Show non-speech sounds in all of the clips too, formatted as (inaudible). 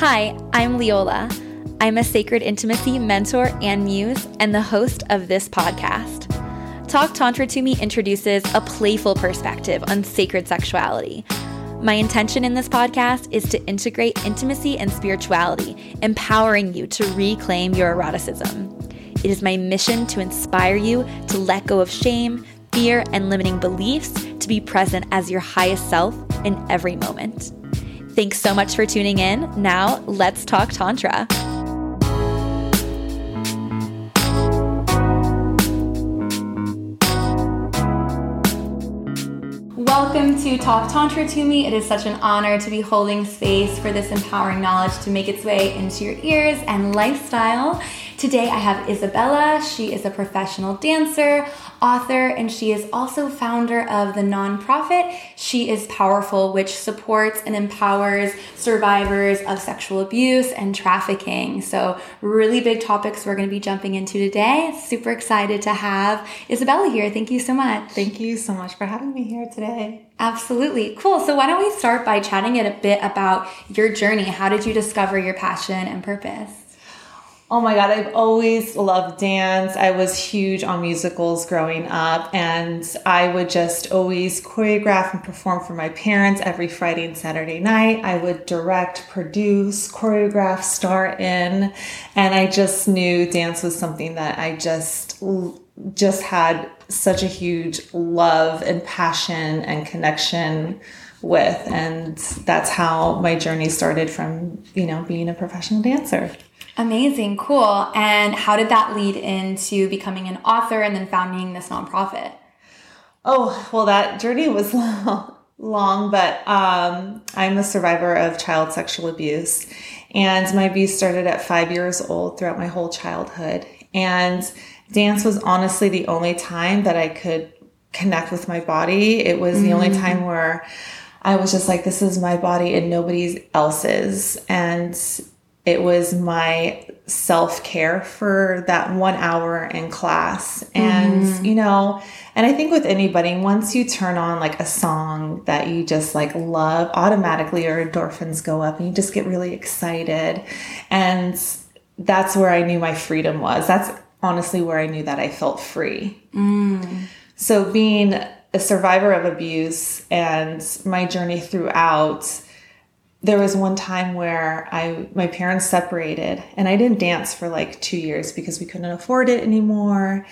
Hi, I'm Leola. I'm a sacred intimacy mentor and muse, and the host of this podcast. Talk Tantra to Me introduces a playful perspective on sacred sexuality. My intention in this podcast is to integrate intimacy and spirituality, empowering you to reclaim your eroticism. It is my mission to inspire you to let go of shame, fear, and limiting beliefs to be present as your highest self in every moment. Thanks so much for tuning in. Now, let's talk Tantra. Welcome to Talk Tantra to Me. It is such an honor to be holding space for this empowering knowledge to make its way into your ears and lifestyle. Today I have Isabella. She is a professional dancer, author, and she is also founder of the nonprofit She is Powerful, which supports and empowers survivors of sexual abuse and trafficking. So, really big topics we're going to be jumping into today. Super excited to have Isabella here. Thank you so much. Thank you so much for having me here today. Absolutely. Cool. So, why don't we start by chatting it a bit about your journey? How did you discover your passion and purpose? Oh my God, I've always loved dance. I was huge on musicals growing up, and I would just always choreograph and perform for my parents every Friday and Saturday night. I would direct, produce, choreograph, star in, and I just knew dance was something that I just just had such a huge love and passion and connection with and that's how my journey started from you know being a professional dancer Amazing, cool. And how did that lead into becoming an author and then founding this nonprofit? Oh, well, that journey was (laughs) long, but um, I'm a survivor of child sexual abuse. And my abuse started at five years old throughout my whole childhood. And dance was honestly the only time that I could connect with my body. It was mm. the only mm. time where I was just like, this is my body and nobody else's. And it was my self care for that one hour in class. And, mm-hmm. you know, and I think with anybody, once you turn on like a song that you just like love, automatically your endorphins go up and you just get really excited. And that's where I knew my freedom was. That's honestly where I knew that I felt free. Mm. So being a survivor of abuse and my journey throughout, there was one time where I my parents separated and I didn't dance for like 2 years because we couldn't afford it anymore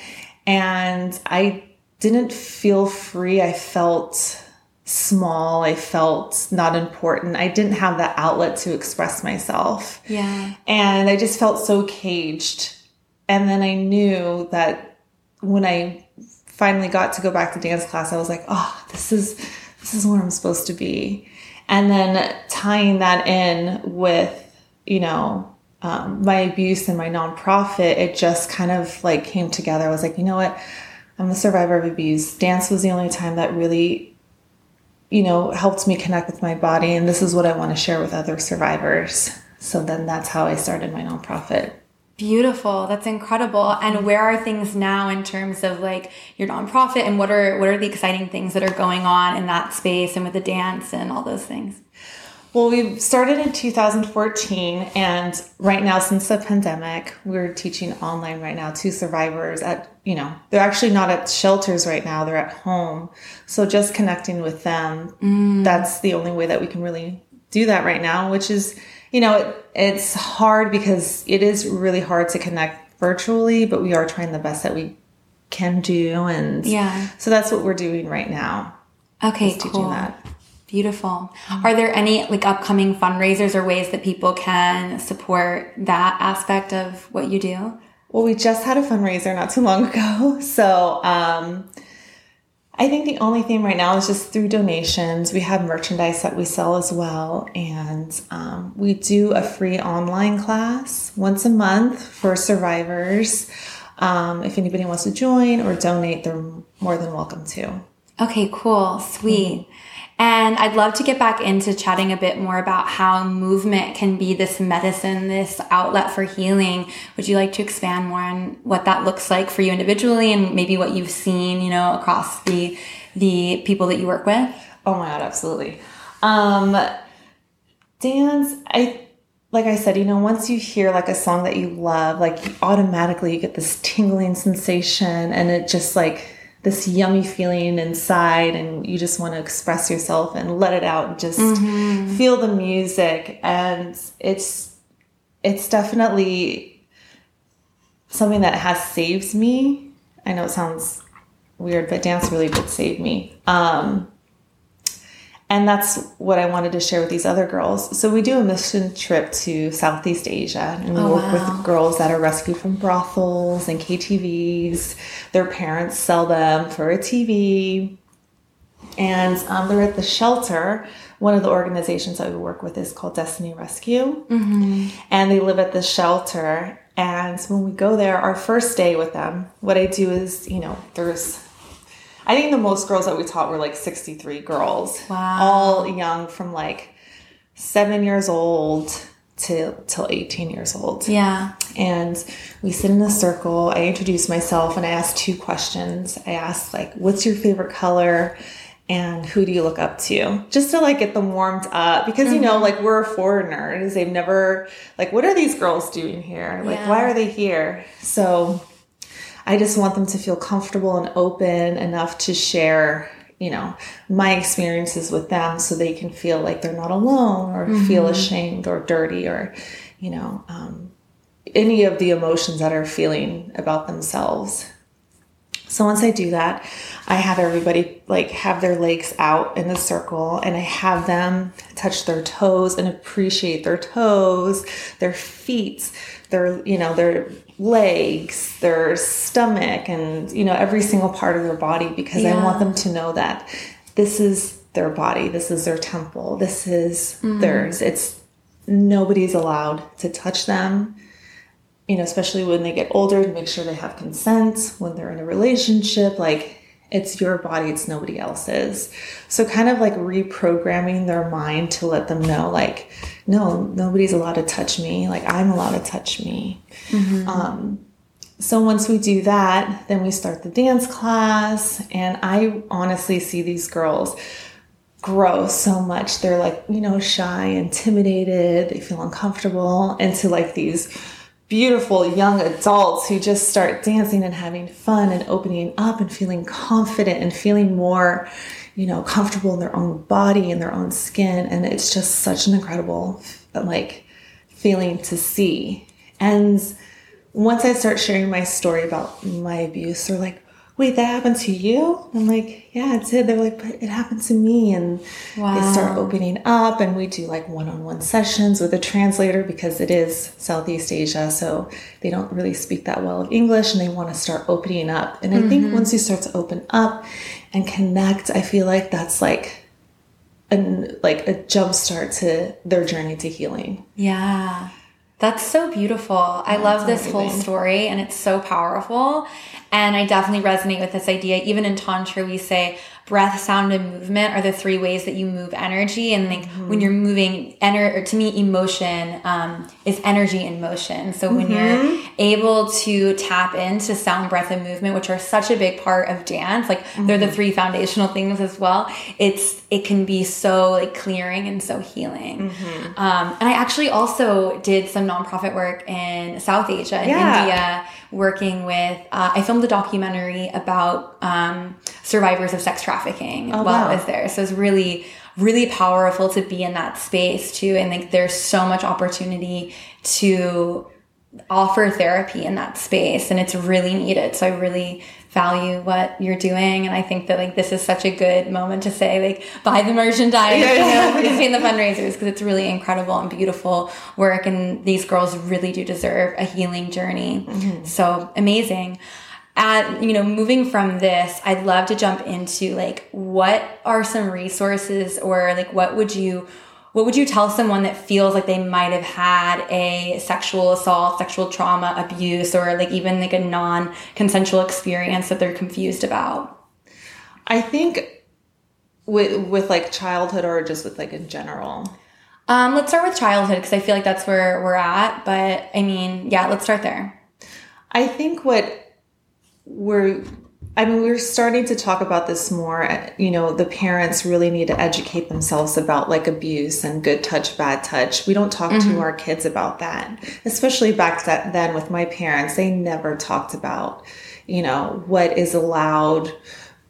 and I didn't feel free. I felt small. I felt not important. I didn't have that outlet to express myself. Yeah. And I just felt so caged. And then I knew that when I finally got to go back to dance class, I was like, "Oh, this is this is where I'm supposed to be." And then tying that in with you know um, my abuse and my nonprofit it just kind of like came together. I was like you know what? I'm a survivor of abuse. Dance was the only time that really you know helped me connect with my body and this is what i want to share with other survivors. So then that's how i started my nonprofit Beautiful. That's incredible. And where are things now in terms of like your nonprofit and what are what are the exciting things that are going on in that space and with the dance and all those things? Well, we started in 2014 and right now since the pandemic, we're teaching online right now to survivors at, you know, they're actually not at shelters right now, they're at home. So just connecting with them, mm. that's the only way that we can really do that right now, which is you know, it, it's hard because it is really hard to connect virtually, but we are trying the best that we can do. And yeah, so that's what we're doing right now. Okay, cool. Beautiful. Are there any like upcoming fundraisers or ways that people can support that aspect of what you do? Well, we just had a fundraiser not too long ago. (laughs) So, um, I think the only thing right now is just through donations. We have merchandise that we sell as well. And um, we do a free online class once a month for survivors. Um, if anybody wants to join or donate, they're more than welcome to. Okay, cool. Sweet. Mm-hmm. And I'd love to get back into chatting a bit more about how movement can be this medicine, this outlet for healing. Would you like to expand more on what that looks like for you individually and maybe what you've seen, you know, across the the people that you work with? Oh my god, absolutely. Um dance, I like I said, you know, once you hear like a song that you love, like automatically you get this tingling sensation and it just like this yummy feeling inside and you just want to express yourself and let it out and just mm-hmm. feel the music and it's it's definitely something that has saved me. I know it sounds weird, but dance really did save me. Um, and that's what I wanted to share with these other girls. So we do a mission trip to Southeast Asia and we oh, work wow. with girls that are rescued from brothels and KTVs. Their parents sell them for a TV. And um, they're at the shelter. One of the organizations that we work with is called Destiny Rescue. Mm-hmm. And they live at the shelter. And when we go there, our first day with them, what I do is, you know, there's I think the most girls that we taught were like 63 girls. Wow. All young from like seven years old to till 18 years old. Yeah. And we sit in a circle. I introduce myself and I ask two questions. I ask like, what's your favorite color? And who do you look up to? Just to like get them warmed up because mm-hmm. you know, mm-hmm. like we're foreigners. They've never like, what are these girls doing here? Like, yeah. why are they here? So I just want them to feel comfortable and open enough to share, you know, my experiences with them so they can feel like they're not alone or mm-hmm. feel ashamed or dirty or, you know, um, any of the emotions that are feeling about themselves. So once I do that, I have everybody like have their legs out in a circle and I have them touch their toes and appreciate their toes, their feet, their, you know, their legs, their stomach, and you know every single part of their body because yeah. I want them to know that this is their body, this is their temple, this is mm-hmm. theirs. It's nobody's allowed to touch them. You know, especially when they get older, to make sure they have consent when they're in a relationship. Like it's your body, it's nobody else's. So kind of like reprogramming their mind to let them know, like, no, nobody's allowed to touch me. Like I'm allowed to touch me. Mm-hmm. Um, so once we do that, then we start the dance class, and I honestly see these girls grow so much. They're like, you know, shy, intimidated, they feel uncomfortable, into like these beautiful young adults who just start dancing and having fun and opening up and feeling confident and feeling more, you know, comfortable in their own body and their own skin. And it's just such an incredible, like, feeling to see. And once I start sharing my story about my abuse, they're like, wait, that happened to you? I'm like, yeah, it did. They're like, but it happened to me. And wow. they start opening up and we do like one-on-one sessions with a translator because it is Southeast Asia. So they don't really speak that well of English and they want to start opening up. And I mm-hmm. think once you start to open up and connect, I feel like that's like an like a jump start to their journey to healing. Yeah. That's so beautiful. I love this whole story and it's so powerful. And I definitely resonate with this idea. Even in Tantra, we say, breath, sound, and movement are the three ways that you move energy. And like mm-hmm. when you're moving, ener- to me, emotion um, is energy in motion. So when mm-hmm. you're able to tap into sound, breath, and movement, which are such a big part of dance, like mm-hmm. they're the mm-hmm. three foundational things as well. It's it can be so like clearing and so healing. Mm-hmm. Um, and I actually also did some nonprofit work in South Asia, in yeah. India, working with. Uh, I filmed a documentary about um, survivors of sex trafficking trafficking oh, while wow. I was there. So it's really, really powerful to be in that space too. And like there's so much opportunity to offer therapy in that space and it's really needed. So I really value what you're doing. And I think that like this is such a good moment to say like buy the merchandise, yeah, yeah. you know, participate in the fundraisers because it's really incredible and beautiful work. And these girls really do deserve a healing journey. Mm-hmm. So amazing at you know moving from this i'd love to jump into like what are some resources or like what would you what would you tell someone that feels like they might have had a sexual assault sexual trauma abuse or like even like a non-consensual experience that they're confused about? I think with with like childhood or just with like in general. Um let's start with childhood because i feel like that's where we're at but i mean yeah let's start there. I think what we're I mean, we're starting to talk about this more. You know, the parents really need to educate themselves about like abuse and good touch, bad touch. We don't talk mm-hmm. to our kids about that, especially back then with my parents. They never talked about, you know, what is allowed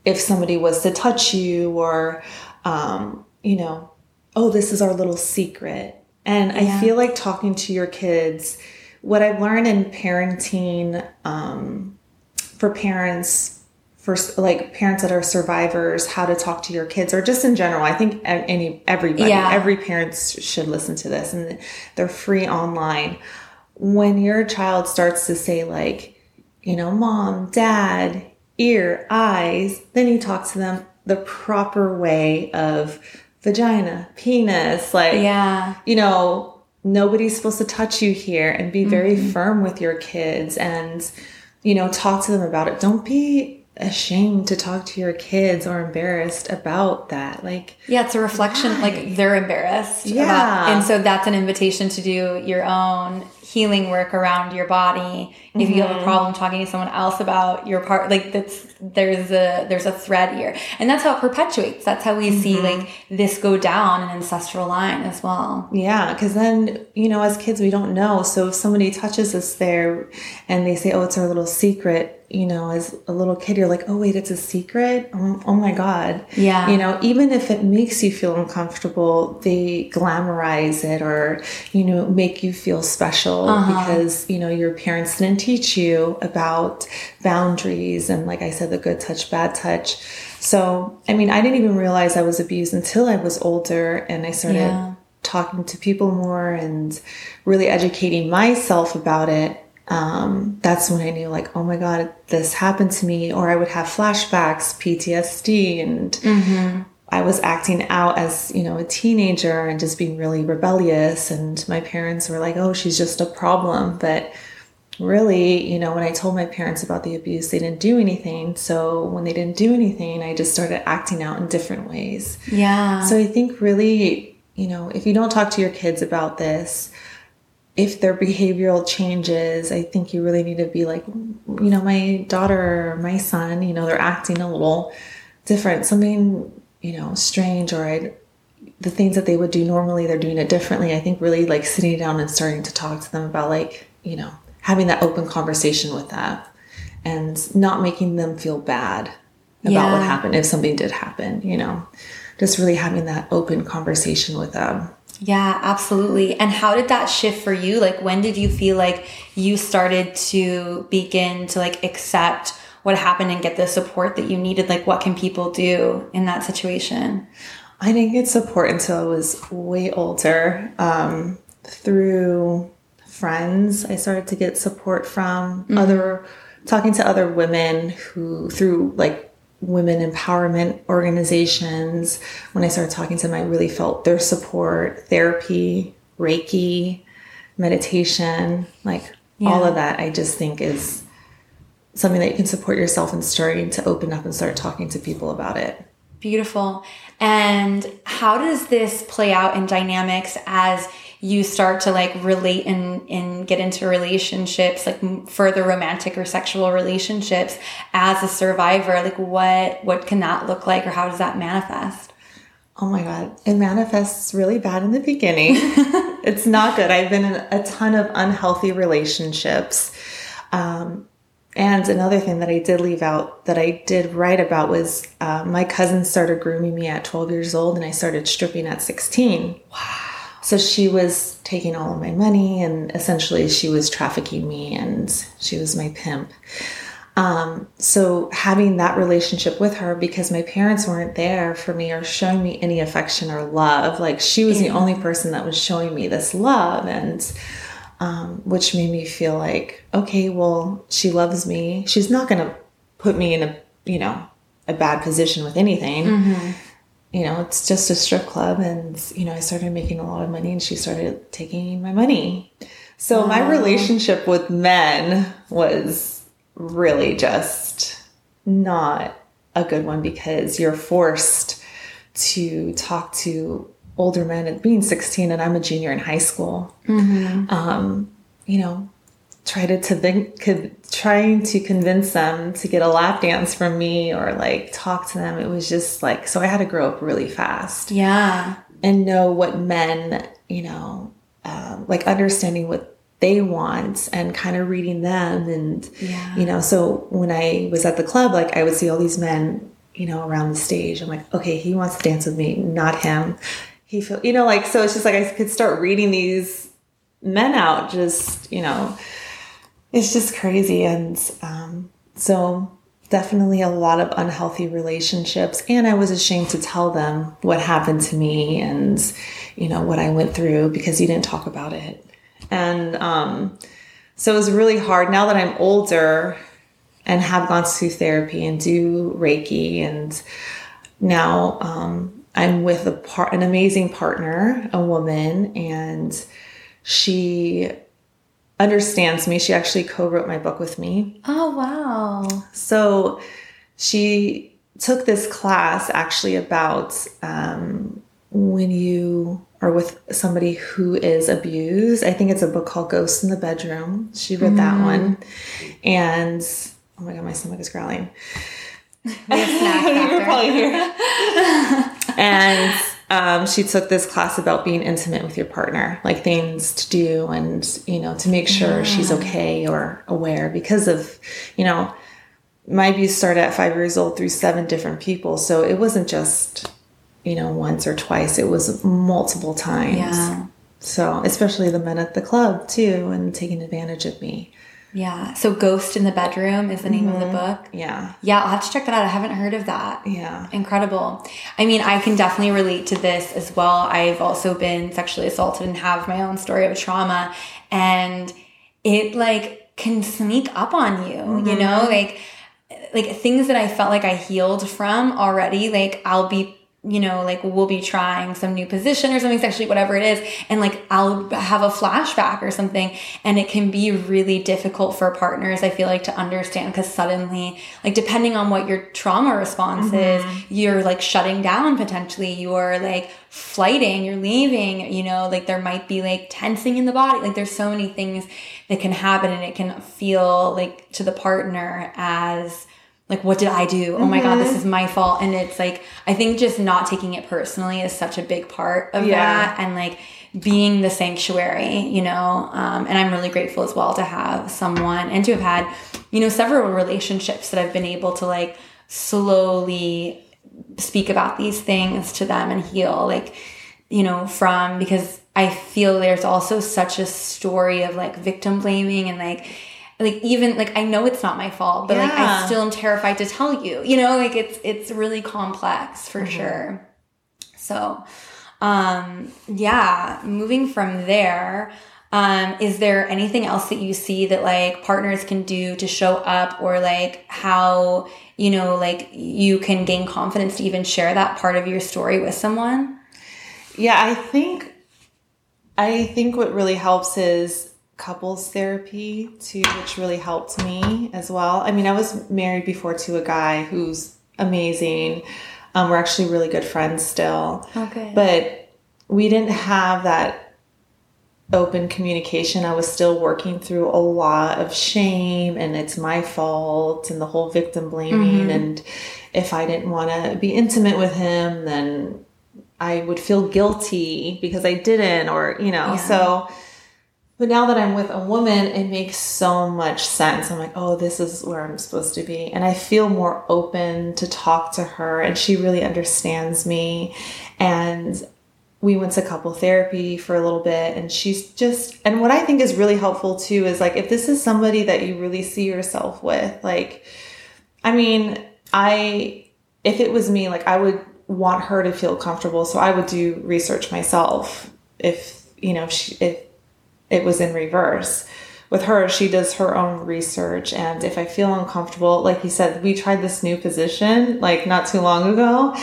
if somebody was to touch you or, um, you know, oh, this is our little secret. And yeah. I feel like talking to your kids, what I've learned in parenting um, for parents for like parents that are survivors how to talk to your kids or just in general i think any everybody yeah. every parent should listen to this and they're free online when your child starts to say like you know mom dad ear eyes then you talk to them the proper way of vagina penis like yeah you know nobody's supposed to touch you here and be very mm-hmm. firm with your kids and you know talk to them about it. Don't be ashamed to talk to your kids or embarrassed about that like yeah it's a reflection why? like they're embarrassed yeah about, and so that's an invitation to do your own healing work around your body mm-hmm. if you have a mm-hmm. problem talking to someone else about your part like that's there's a there's a thread here and that's how it perpetuates that's how we mm-hmm. see like this go down an ancestral line as well yeah because then you know as kids we don't know so if somebody touches us there and they say oh it's our little secret you know, as a little kid, you're like, oh, wait, it's a secret? Oh, oh, my God. Yeah. You know, even if it makes you feel uncomfortable, they glamorize it or, you know, make you feel special uh-huh. because, you know, your parents didn't teach you about boundaries and, like I said, the good touch, bad touch. So, I mean, I didn't even realize I was abused until I was older and I started yeah. talking to people more and really educating myself about it um, that's when I knew, like, oh my God, this happened to me. Or I would have flashbacks, PTSD, and mm-hmm. I was acting out as, you know, a teenager and just being really rebellious. And my parents were like, oh, she's just a problem. But really, you know, when I told my parents about the abuse, they didn't do anything. So when they didn't do anything, I just started acting out in different ways. Yeah. So I think really, you know, if you don't talk to your kids about this, if their behavioral changes, I think you really need to be like, you know, my daughter or my son, you know, they're acting a little different, something, you know, strange, or I, the things that they would do normally, they're doing it differently. I think really like sitting down and starting to talk to them about like, you know, having that open conversation with that and not making them feel bad about yeah. what happened if something did happen, you know, just really having that open conversation with them. Yeah, absolutely. And how did that shift for you? Like when did you feel like you started to begin to like accept what happened and get the support that you needed? Like what can people do in that situation? I didn't get support until I was way older. Um, through friends, I started to get support from mm-hmm. other talking to other women who through like women empowerment organizations. When I started talking to them, I really felt their support, therapy, Reiki, meditation, like yeah. all of that. I just think is something that you can support yourself in starting to open up and start talking to people about it. Beautiful. And how does this play out in dynamics as you start to like relate and, and get into relationships, like further romantic or sexual relationships as a survivor? Like what, what can that look like or how does that manifest? Oh my God. It manifests really bad in the beginning. (laughs) it's not good. I've been in a ton of unhealthy relationships. Um, and another thing that I did leave out that I did write about was uh, my cousin started grooming me at 12 years old and I started stripping at 16. Wow. So she was taking all of my money and essentially she was trafficking me and she was my pimp. Um, so having that relationship with her because my parents weren't there for me or showing me any affection or love, like she was the only person that was showing me this love and um, which made me feel like, okay, well, she loves me. She's not going to put me in a, you know, a bad position with anything. Mm-hmm. You know, it's just a strip club. And, you know, I started making a lot of money and she started taking my money. So wow. my relationship with men was really just not a good one because you're forced to talk to older men at being 16 and I'm a junior in high school. Mm-hmm. Um, you know, try to, think, trying to convince them to get a lap dance from me or like talk to them. It was just like, so I had to grow up really fast. Yeah. And know what men, you know, um, like understanding what they want and kind of reading them. And, yeah. you know, so when I was at the club, like I would see all these men, you know, around the stage. I'm like, okay, he wants to dance with me, not him. He feel, you know, like, so it's just like I could start reading these men out, just, you know, it's just crazy. And um, so definitely a lot of unhealthy relationships. And I was ashamed to tell them what happened to me and, you know, what I went through because you didn't talk about it. And um, so it was really hard now that I'm older and have gone through therapy and do Reiki. And now um, I'm with a par- an amazing partner, a woman, and she understands me. She actually co-wrote my book with me. Oh wow. So she took this class actually about um, when you are with somebody who is abused. I think it's a book called Ghosts in the Bedroom. She read mm. that one. And oh my god, my stomach is growling. We have snack (laughs) You're probably here. (laughs) and um, she took this class about being intimate with your partner, like things to do and, you know, to make sure yeah. she's okay or aware because of, you know, my abuse started at five years old through seven different people. So it wasn't just, you know, once or twice, it was multiple times. Yeah. So, especially the men at the club too, and taking advantage of me. Yeah. So Ghost in the Bedroom is the name mm-hmm. of the mm-hmm. book. Yeah. Yeah, I'll have to check that out. I haven't heard of that. Yeah. Incredible. I mean, I can definitely relate to this as well. I've also been sexually assaulted and have my own story of trauma. And it like can sneak up on you, mm-hmm. you know, like like things that I felt like I healed from already, like I'll be you know, like we'll be trying some new position or something sexually, whatever it is. And like I'll have a flashback or something. And it can be really difficult for partners, I feel like, to understand because suddenly, like depending on what your trauma response mm-hmm. is, you're like shutting down potentially. You're like flighting, you're leaving, you know, like there might be like tensing in the body. Like there's so many things that can happen and it can feel like to the partner as, like what did i do oh my god this mm-hmm. is my fault and it's like i think just not taking it personally is such a big part of yeah. that and like being the sanctuary you know um, and i'm really grateful as well to have someone and to have had you know several relationships that i've been able to like slowly speak about these things to them and heal like you know from because i feel there's also such a story of like victim blaming and like like even like I know it's not my fault, but yeah. like I still am terrified to tell you. You know, like it's it's really complex for mm-hmm. sure. So, um yeah, moving from there, um is there anything else that you see that like partners can do to show up or like how, you know, like you can gain confidence to even share that part of your story with someone? Yeah, I think I think what really helps is couples therapy too, which really helped me as well. I mean, I was married before to a guy who's amazing. Um, we're actually really good friends still. Okay. But we didn't have that open communication. I was still working through a lot of shame and it's my fault and the whole victim blaming. Mm-hmm. And if I didn't want to be intimate with him, then I would feel guilty because I didn't, or, you know, yeah. so but now that I'm with a woman, it makes so much sense. I'm like, oh, this is where I'm supposed to be. And I feel more open to talk to her, and she really understands me. And we went to couple therapy for a little bit, and she's just, and what I think is really helpful too is like, if this is somebody that you really see yourself with, like, I mean, I, if it was me, like, I would want her to feel comfortable. So I would do research myself if, you know, she, if, it was in reverse. With her, she does her own research. And if I feel uncomfortable, like you said, we tried this new position like not too long ago,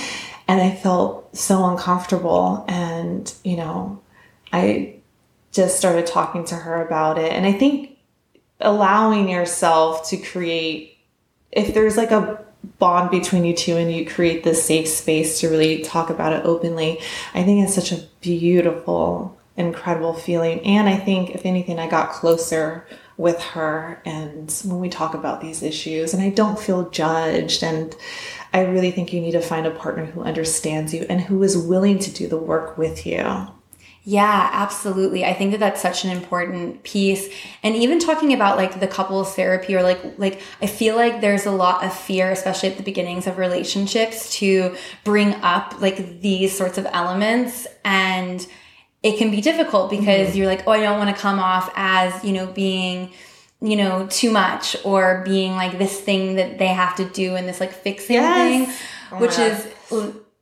and I felt so uncomfortable. And, you know, I just started talking to her about it. And I think allowing yourself to create, if there's like a bond between you two and you create this safe space to really talk about it openly, I think it's such a beautiful incredible feeling. And I think, if anything, I got closer with her. And when we talk about these issues, and I don't feel judged. And I really think you need to find a partner who understands you and who is willing to do the work with you. Yeah, absolutely. I think that that's such an important piece. And even talking about like the couples therapy or like like I feel like there's a lot of fear especially at the beginnings of relationships to bring up like these sorts of elements and it can be difficult because mm-hmm. you're like, "Oh, I don't want to come off as, you know, being you know, too much or being like this thing that they have to do and this like fixing yes. thing, oh which is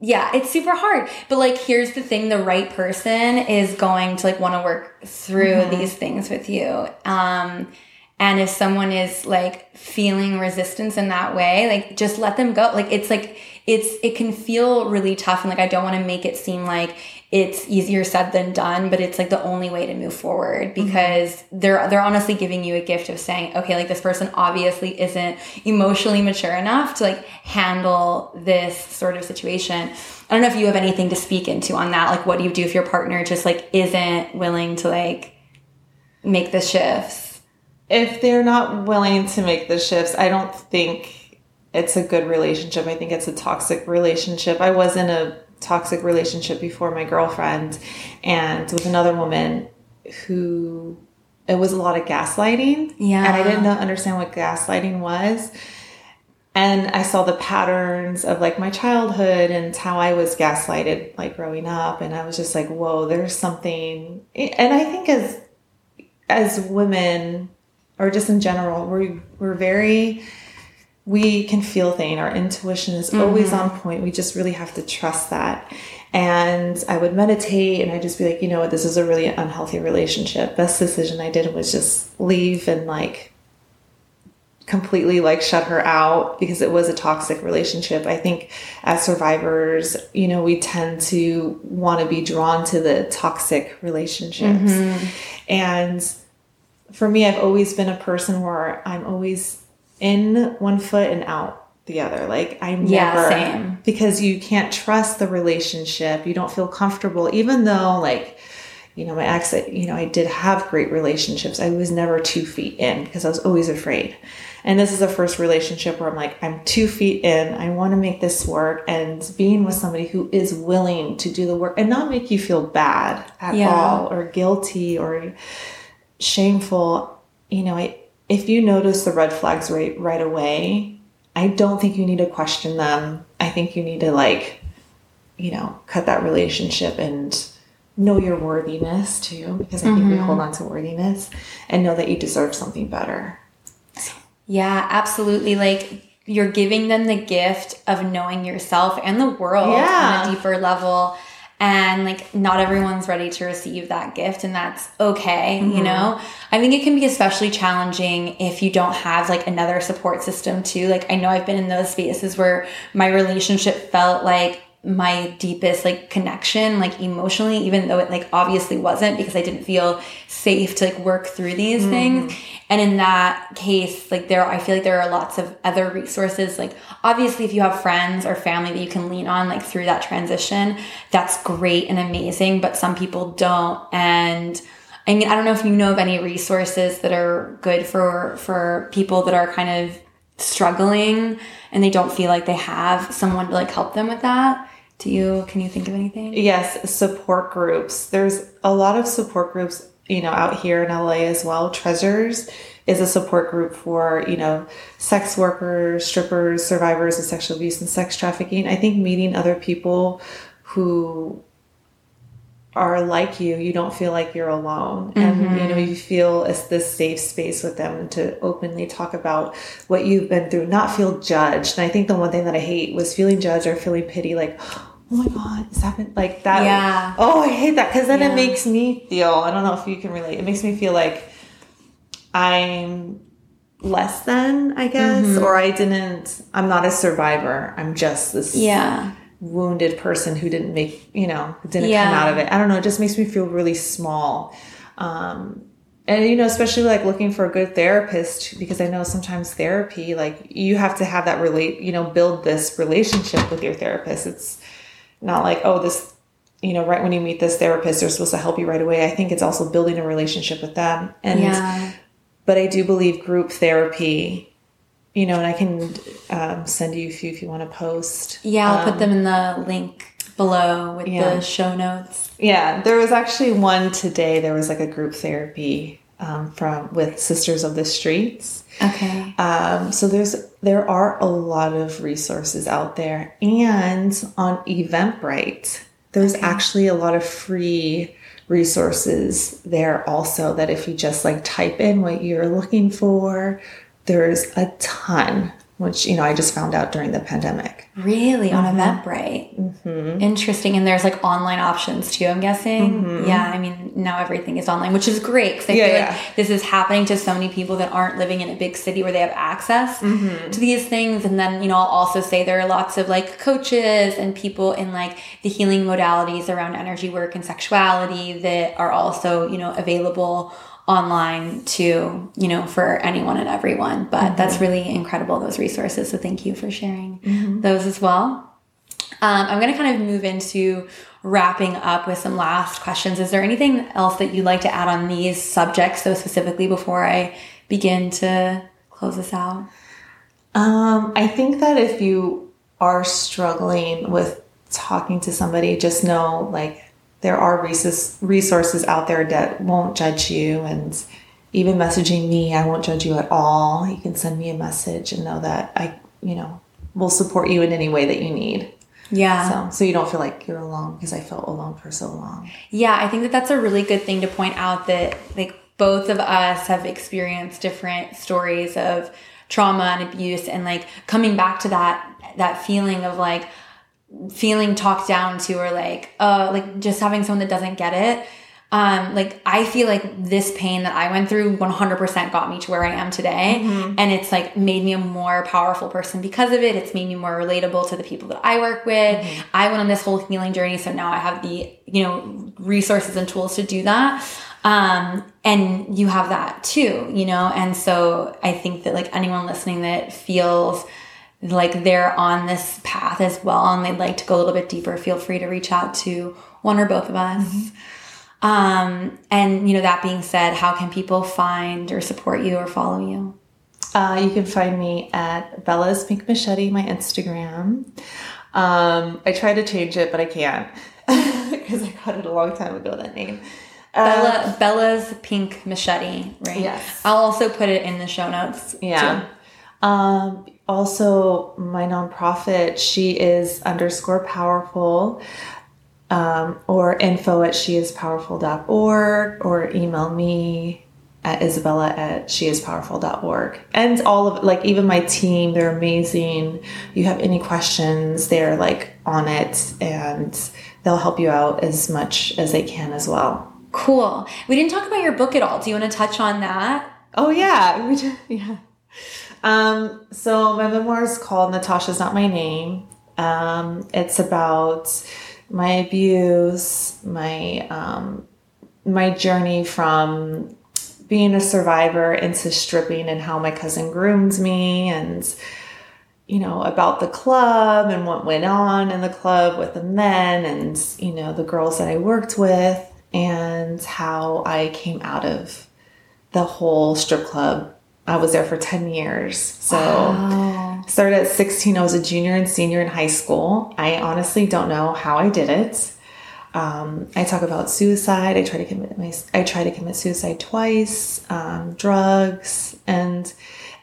yeah, it's super hard. But like, here's the thing: the right person is going to like want to work through mm-hmm. these things with you. Um, and if someone is like feeling resistance in that way, like just let them go. Like it's like it's it can feel really tough, and like I don't want to make it seem like it's easier said than done, but it's like the only way to move forward mm-hmm. because mm-hmm. they're they're honestly giving you a gift of saying, okay, like this person obviously isn't emotionally mature enough to like handle this sort of situation. I don't know if you have anything to speak into on that. Like what do you do if your partner just like isn't willing to like make the shifts? If they're not willing to make the shifts, I don't think it's a good relationship. I think it's a toxic relationship. I was in a toxic relationship before my girlfriend and with another woman who it was a lot of gaslighting. Yeah. And I didn't understand what gaslighting was. And I saw the patterns of like my childhood and how I was gaslighted like growing up. And I was just like, whoa, there's something. And I think as, as women or just in general, we, we're very we can feel things. Our intuition is always on point. We just really have to trust that. And I would meditate and I'd just be like, you know what, this is a really unhealthy relationship. Best decision I did was just leave and like completely like shut her out because it was a toxic relationship. I think as survivors, you know, we tend to want to be drawn to the toxic relationships. Mm-hmm. And for me, I've always been a person where I'm always in one foot and out the other. Like I'm yeah, same. because you can't trust the relationship. You don't feel comfortable, even though like you know my ex. You know I did have great relationships. I was never two feet in because I was always afraid. And this is the first relationship where I'm like I'm two feet in. I want to make this work, and being with somebody who is willing to do the work and not make you feel bad at yeah. all or guilty or shameful. You know, I if you notice the red flags right right away, I don't think you need to question them. I think you need to like, you know, cut that relationship and know your worthiness too, because I think mm-hmm. we hold on to worthiness and know that you deserve something better. Yeah, absolutely. Like you're giving them the gift of knowing yourself and the world yeah. on a deeper level and like not everyone's ready to receive that gift and that's okay mm-hmm. you know i think it can be especially challenging if you don't have like another support system too like i know i've been in those spaces where my relationship felt like my deepest like connection like emotionally even though it like obviously wasn't because i didn't feel safe to like work through these mm. things. And in that case like there i feel like there are lots of other resources. Like obviously if you have friends or family that you can lean on like through that transition that's great and amazing but some people don't. And i mean i don't know if you know of any resources that are good for for people that are kind of struggling and they don't feel like they have someone to like help them with that do you can you think of anything? Yes, support groups. There's a lot of support groups, you know, out here in LA as well. Treasures is a support group for, you know, sex workers, strippers, survivors of sexual abuse and sex trafficking. I think meeting other people who are like you, you don't feel like you're alone. Mm-hmm. And you know, you feel it's this safe space with them to openly talk about what you've been through, not feel judged. And I think the one thing that I hate was feeling judged or feeling pity, like, oh my god is happening like that yeah oh i hate that because then yeah. it makes me feel i don't know if you can relate it makes me feel like i'm less than i guess mm-hmm. or i didn't i'm not a survivor i'm just this yeah wounded person who didn't make you know didn't yeah. come out of it i don't know it just makes me feel really small um and you know especially like looking for a good therapist because i know sometimes therapy like you have to have that relate you know build this relationship with your therapist it's not like, oh, this you know, right when you meet this therapist, they're supposed to help you right away. I think it's also building a relationship with them. And Yeah. but I do believe group therapy, you know, and I can um, send you a few if you want to post. Yeah, I'll put them in the link below with yeah. the show notes. Yeah, there was actually one today. There was like a group therapy um, from with Sisters of the Streets. Okay. Um, so there's there are a lot of resources out there, and on Eventbrite, there's actually a lot of free resources there also. That if you just like type in what you're looking for, there's a ton. Which you know I just found out during the pandemic. Really on Eventbrite. Mm-hmm. Interesting. And there's like online options too, I'm guessing. Yeah, I mean, now everything is online, which is great because I Mm-hmm. Yeah, feel yeah. like this is happening to so many people that aren't living in a big city where they have access Mm-hmm. to these things. And then, you know, I'll also say there are lots of like coaches and people in like the healing modalities around energy work and sexuality that are also, you know, available online to you know for anyone and everyone. But that's really incredible those resources. So thank you for sharing those as well. Um, I'm going to kind of move into wrapping up with some last questions. Is there anything else that you'd like to add on these subjects, so specifically, before I begin to close this out? Um, I think that if you are struggling with talking to somebody, just know like there are resources resources out there that won't judge you, and even messaging me, I won't judge you at all. You can send me a message and know that I, you know, will support you in any way that you need. Yeah. So, so you don't feel like you're alone because I felt alone for so long. Yeah, I think that that's a really good thing to point out that like both of us have experienced different stories of trauma and abuse and like coming back to that that feeling of like feeling talked down to or like uh like just having someone that doesn't get it um like i feel like this pain that i went through 100% got me to where i am today. And it's like made me a more powerful person because of it. It's made me more relatable to the people that i work with. I went on this whole healing journey so now i have the you know resources and tools to do that. Um and you have that too you know? And so i think that like anyone listening that feels like they're on this path as well and they'd like to go a little bit deeper, feel free to reach out to one or both of us. Um, and you know, that being said, how can people find or support you or follow you? Uh, you can find me at Bella's Pink Machete, my Instagram. Um, I try to change it, but I can't (laughs) because I got it a long time ago. That name. Bella, Bella's Pink Machete, right? Yes. I'll also put it in the show notes. Yeah. Um, also, my nonprofit, she is underscore powerful, um, or info at sheispowerful.org, or email me at Isabella at sheispowerful.org. And all of like even my team, they're amazing. You have any questions, they're like on it and they'll help you out as much as they can as well. Cool. We didn't talk about your book at all. Do you want to touch on that? Oh yeah, we (laughs) just, yeah. Um, so my memoir is called Natasha's Not My Name. Um, it's about my abuse, my um, my journey from being a survivor into stripping, and how my cousin groomed me, and you know about the club and what went on in the club with the men, and you know the girls that I worked with, and how I came out of the whole strip club. I was there for 10 years. So Oh. started at 16. I was a junior and senior in high school. I honestly don't know how I did it. Um, I talk about suicide. I try to commit my, I try to commit suicide twice, um, drugs, and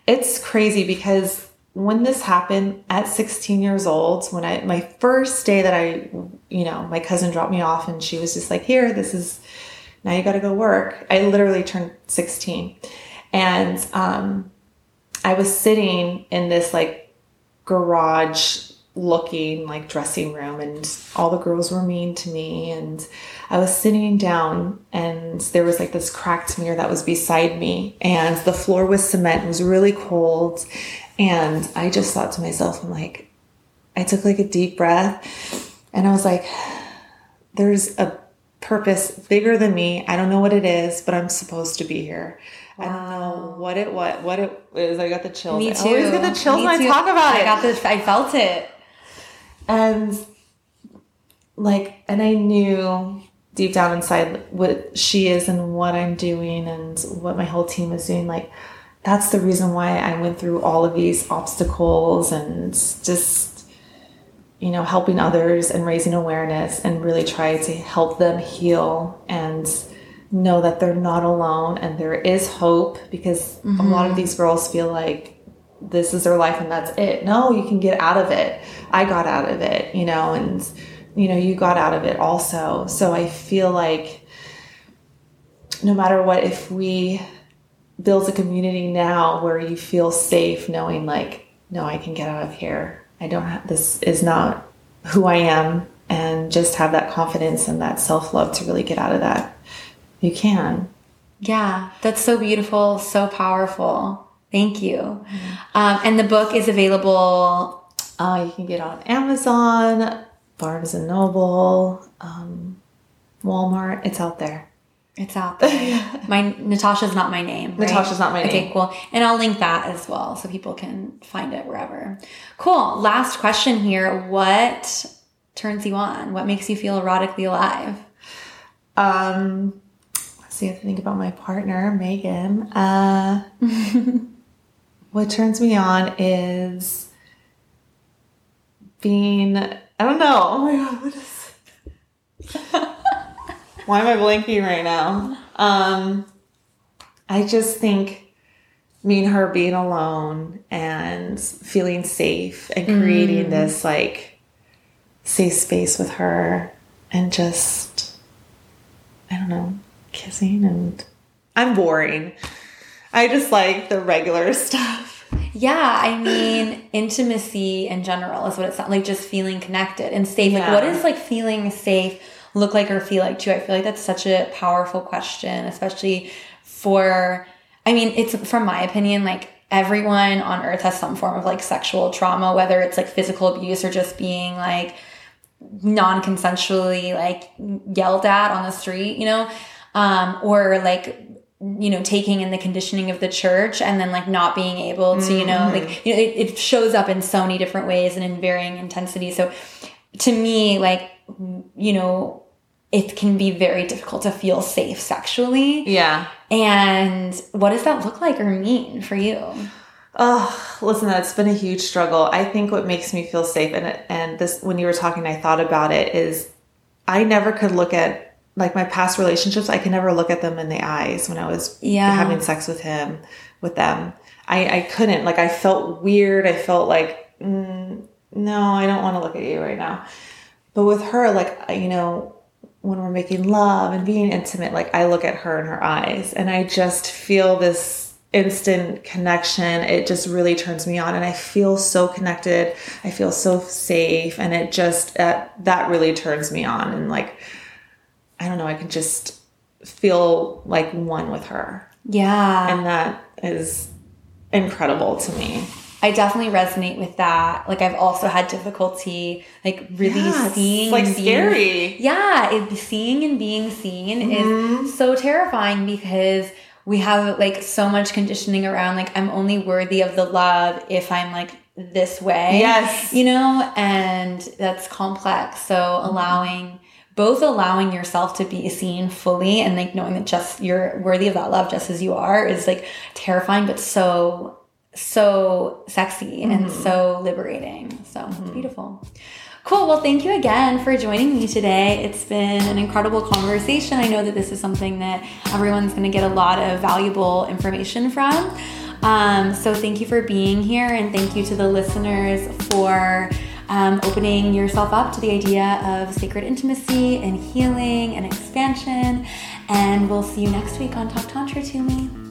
it's crazy because when this happened at 16 years old, when I my first day that I, you know, my cousin dropped me off and she was just like, "Here, this is now you got to go work." I literally turned 16, and um, I was sitting in this like garage looking like dressing room and all the girls were mean to me. And I was sitting down and there was like this cracked mirror that was beside me and the floor was cement it was really cold. And I just thought to myself I'm like I took like a deep breath and I was like there's a purpose bigger than me. I don't know what it is but I'm supposed to be here I don't uh, know what it what what it is I got the chills Me I too. always get the chills Me when I talk about I it got this. I felt it. and like, and I knew deep down inside what she is and what I'm doing and what my whole team is doing. Like, that's the reason why I went through all of these obstacles and just, you know, helping others and raising awareness and really try to help them heal and know that they're not alone and there is hope because mm-hmm. a lot of these girls feel like this is their life and that's it. No, you can get out of it. I got out of it, you know, and you know, you got out of it also. So I feel like no matter what, if we build a community now where you feel safe knowing like, no, I can get out of here. I don't have this is not who I am and just have that confidence and that self love to really get out of that. You can. Yeah, that's so beautiful, so powerful. Thank you. Um, and the book is available. Uh, you can get on Amazon, Barnes and Noble, um, Walmart. It's out there. It's out there. (laughs) my Natasha's not my name. Right? Natasha's not my name. Okay, cool. And I'll link that as well so people can find it wherever. Cool. Last question here. What turns you on? What makes you feel erotically alive? Um, see. I have to think about my partner, Megan. Uh, (laughs) what turns me on is being I don't know. Oh my god, what is (laughs) Why am I blanking right now? Um I just think me and her being alone and feeling safe and creating mm. this like safe space with her and just I don't know, kissing and I'm boring. I just like the regular (laughs) stuff. Yeah, I mean, intimacy in general is what it's like, just feeling connected and safe. Yeah. Like, what does like feeling safe look like or feel like too? I feel like that's such a powerful question, especially for, I mean, it's from my opinion, like everyone on earth has some form of like sexual trauma, whether it's like physical abuse or just being like non consensually like yelled at on the street, you know? Um, or like you know taking in the conditioning of the church and then like not being able to you know mm-hmm. like you know it, it shows up in so many different ways and in varying intensity so to me like you know it can be very difficult to feel safe sexually yeah and what does that look like or mean for you Oh, listen, that's been a huge struggle. I think what makes me feel safe, and and this when you were talking, I thought about it is, I never could look at like my past relationships, I can never look at them in the eyes when I was yeah. having sex with him, with them. I, I couldn't. Like, I felt weird. I felt like, mm, no, I don't want to look at you right now. But with her, like, you know, when we're making love and being intimate, like, I look at her in her eyes and I just feel this instant connection. It just really turns me on and I feel so connected. I feel so safe. And it just, uh, that really turns me on. And like, I don't know, I can just feel like one with her. Yeah. And that is incredible to me. I definitely resonate with that. Like I've also had difficulty like really yeah, seeing like being, scary. Yeah, it, seeing and being seen mm-hmm. is so terrifying because we have like so much conditioning around like I'm only worthy of the love if I'm like this way. Yes. You know, and that's complex. So mm-hmm. allowing both allowing yourself to be seen fully and like knowing that just you're worthy of that love just as you are is like terrifying but so so sexy mm-hmm. and so liberating. So mm-hmm. beautiful. Cool. Well thank you again for joining me today. It's been an incredible conversation. I know that this is something that everyone's going to get a lot of valuable information from. Um, so thank you for being here and thank you to the listeners for um, opening yourself up to the idea of sacred intimacy and healing and expansion. And we'll see you next week on Talk Tantra to Me.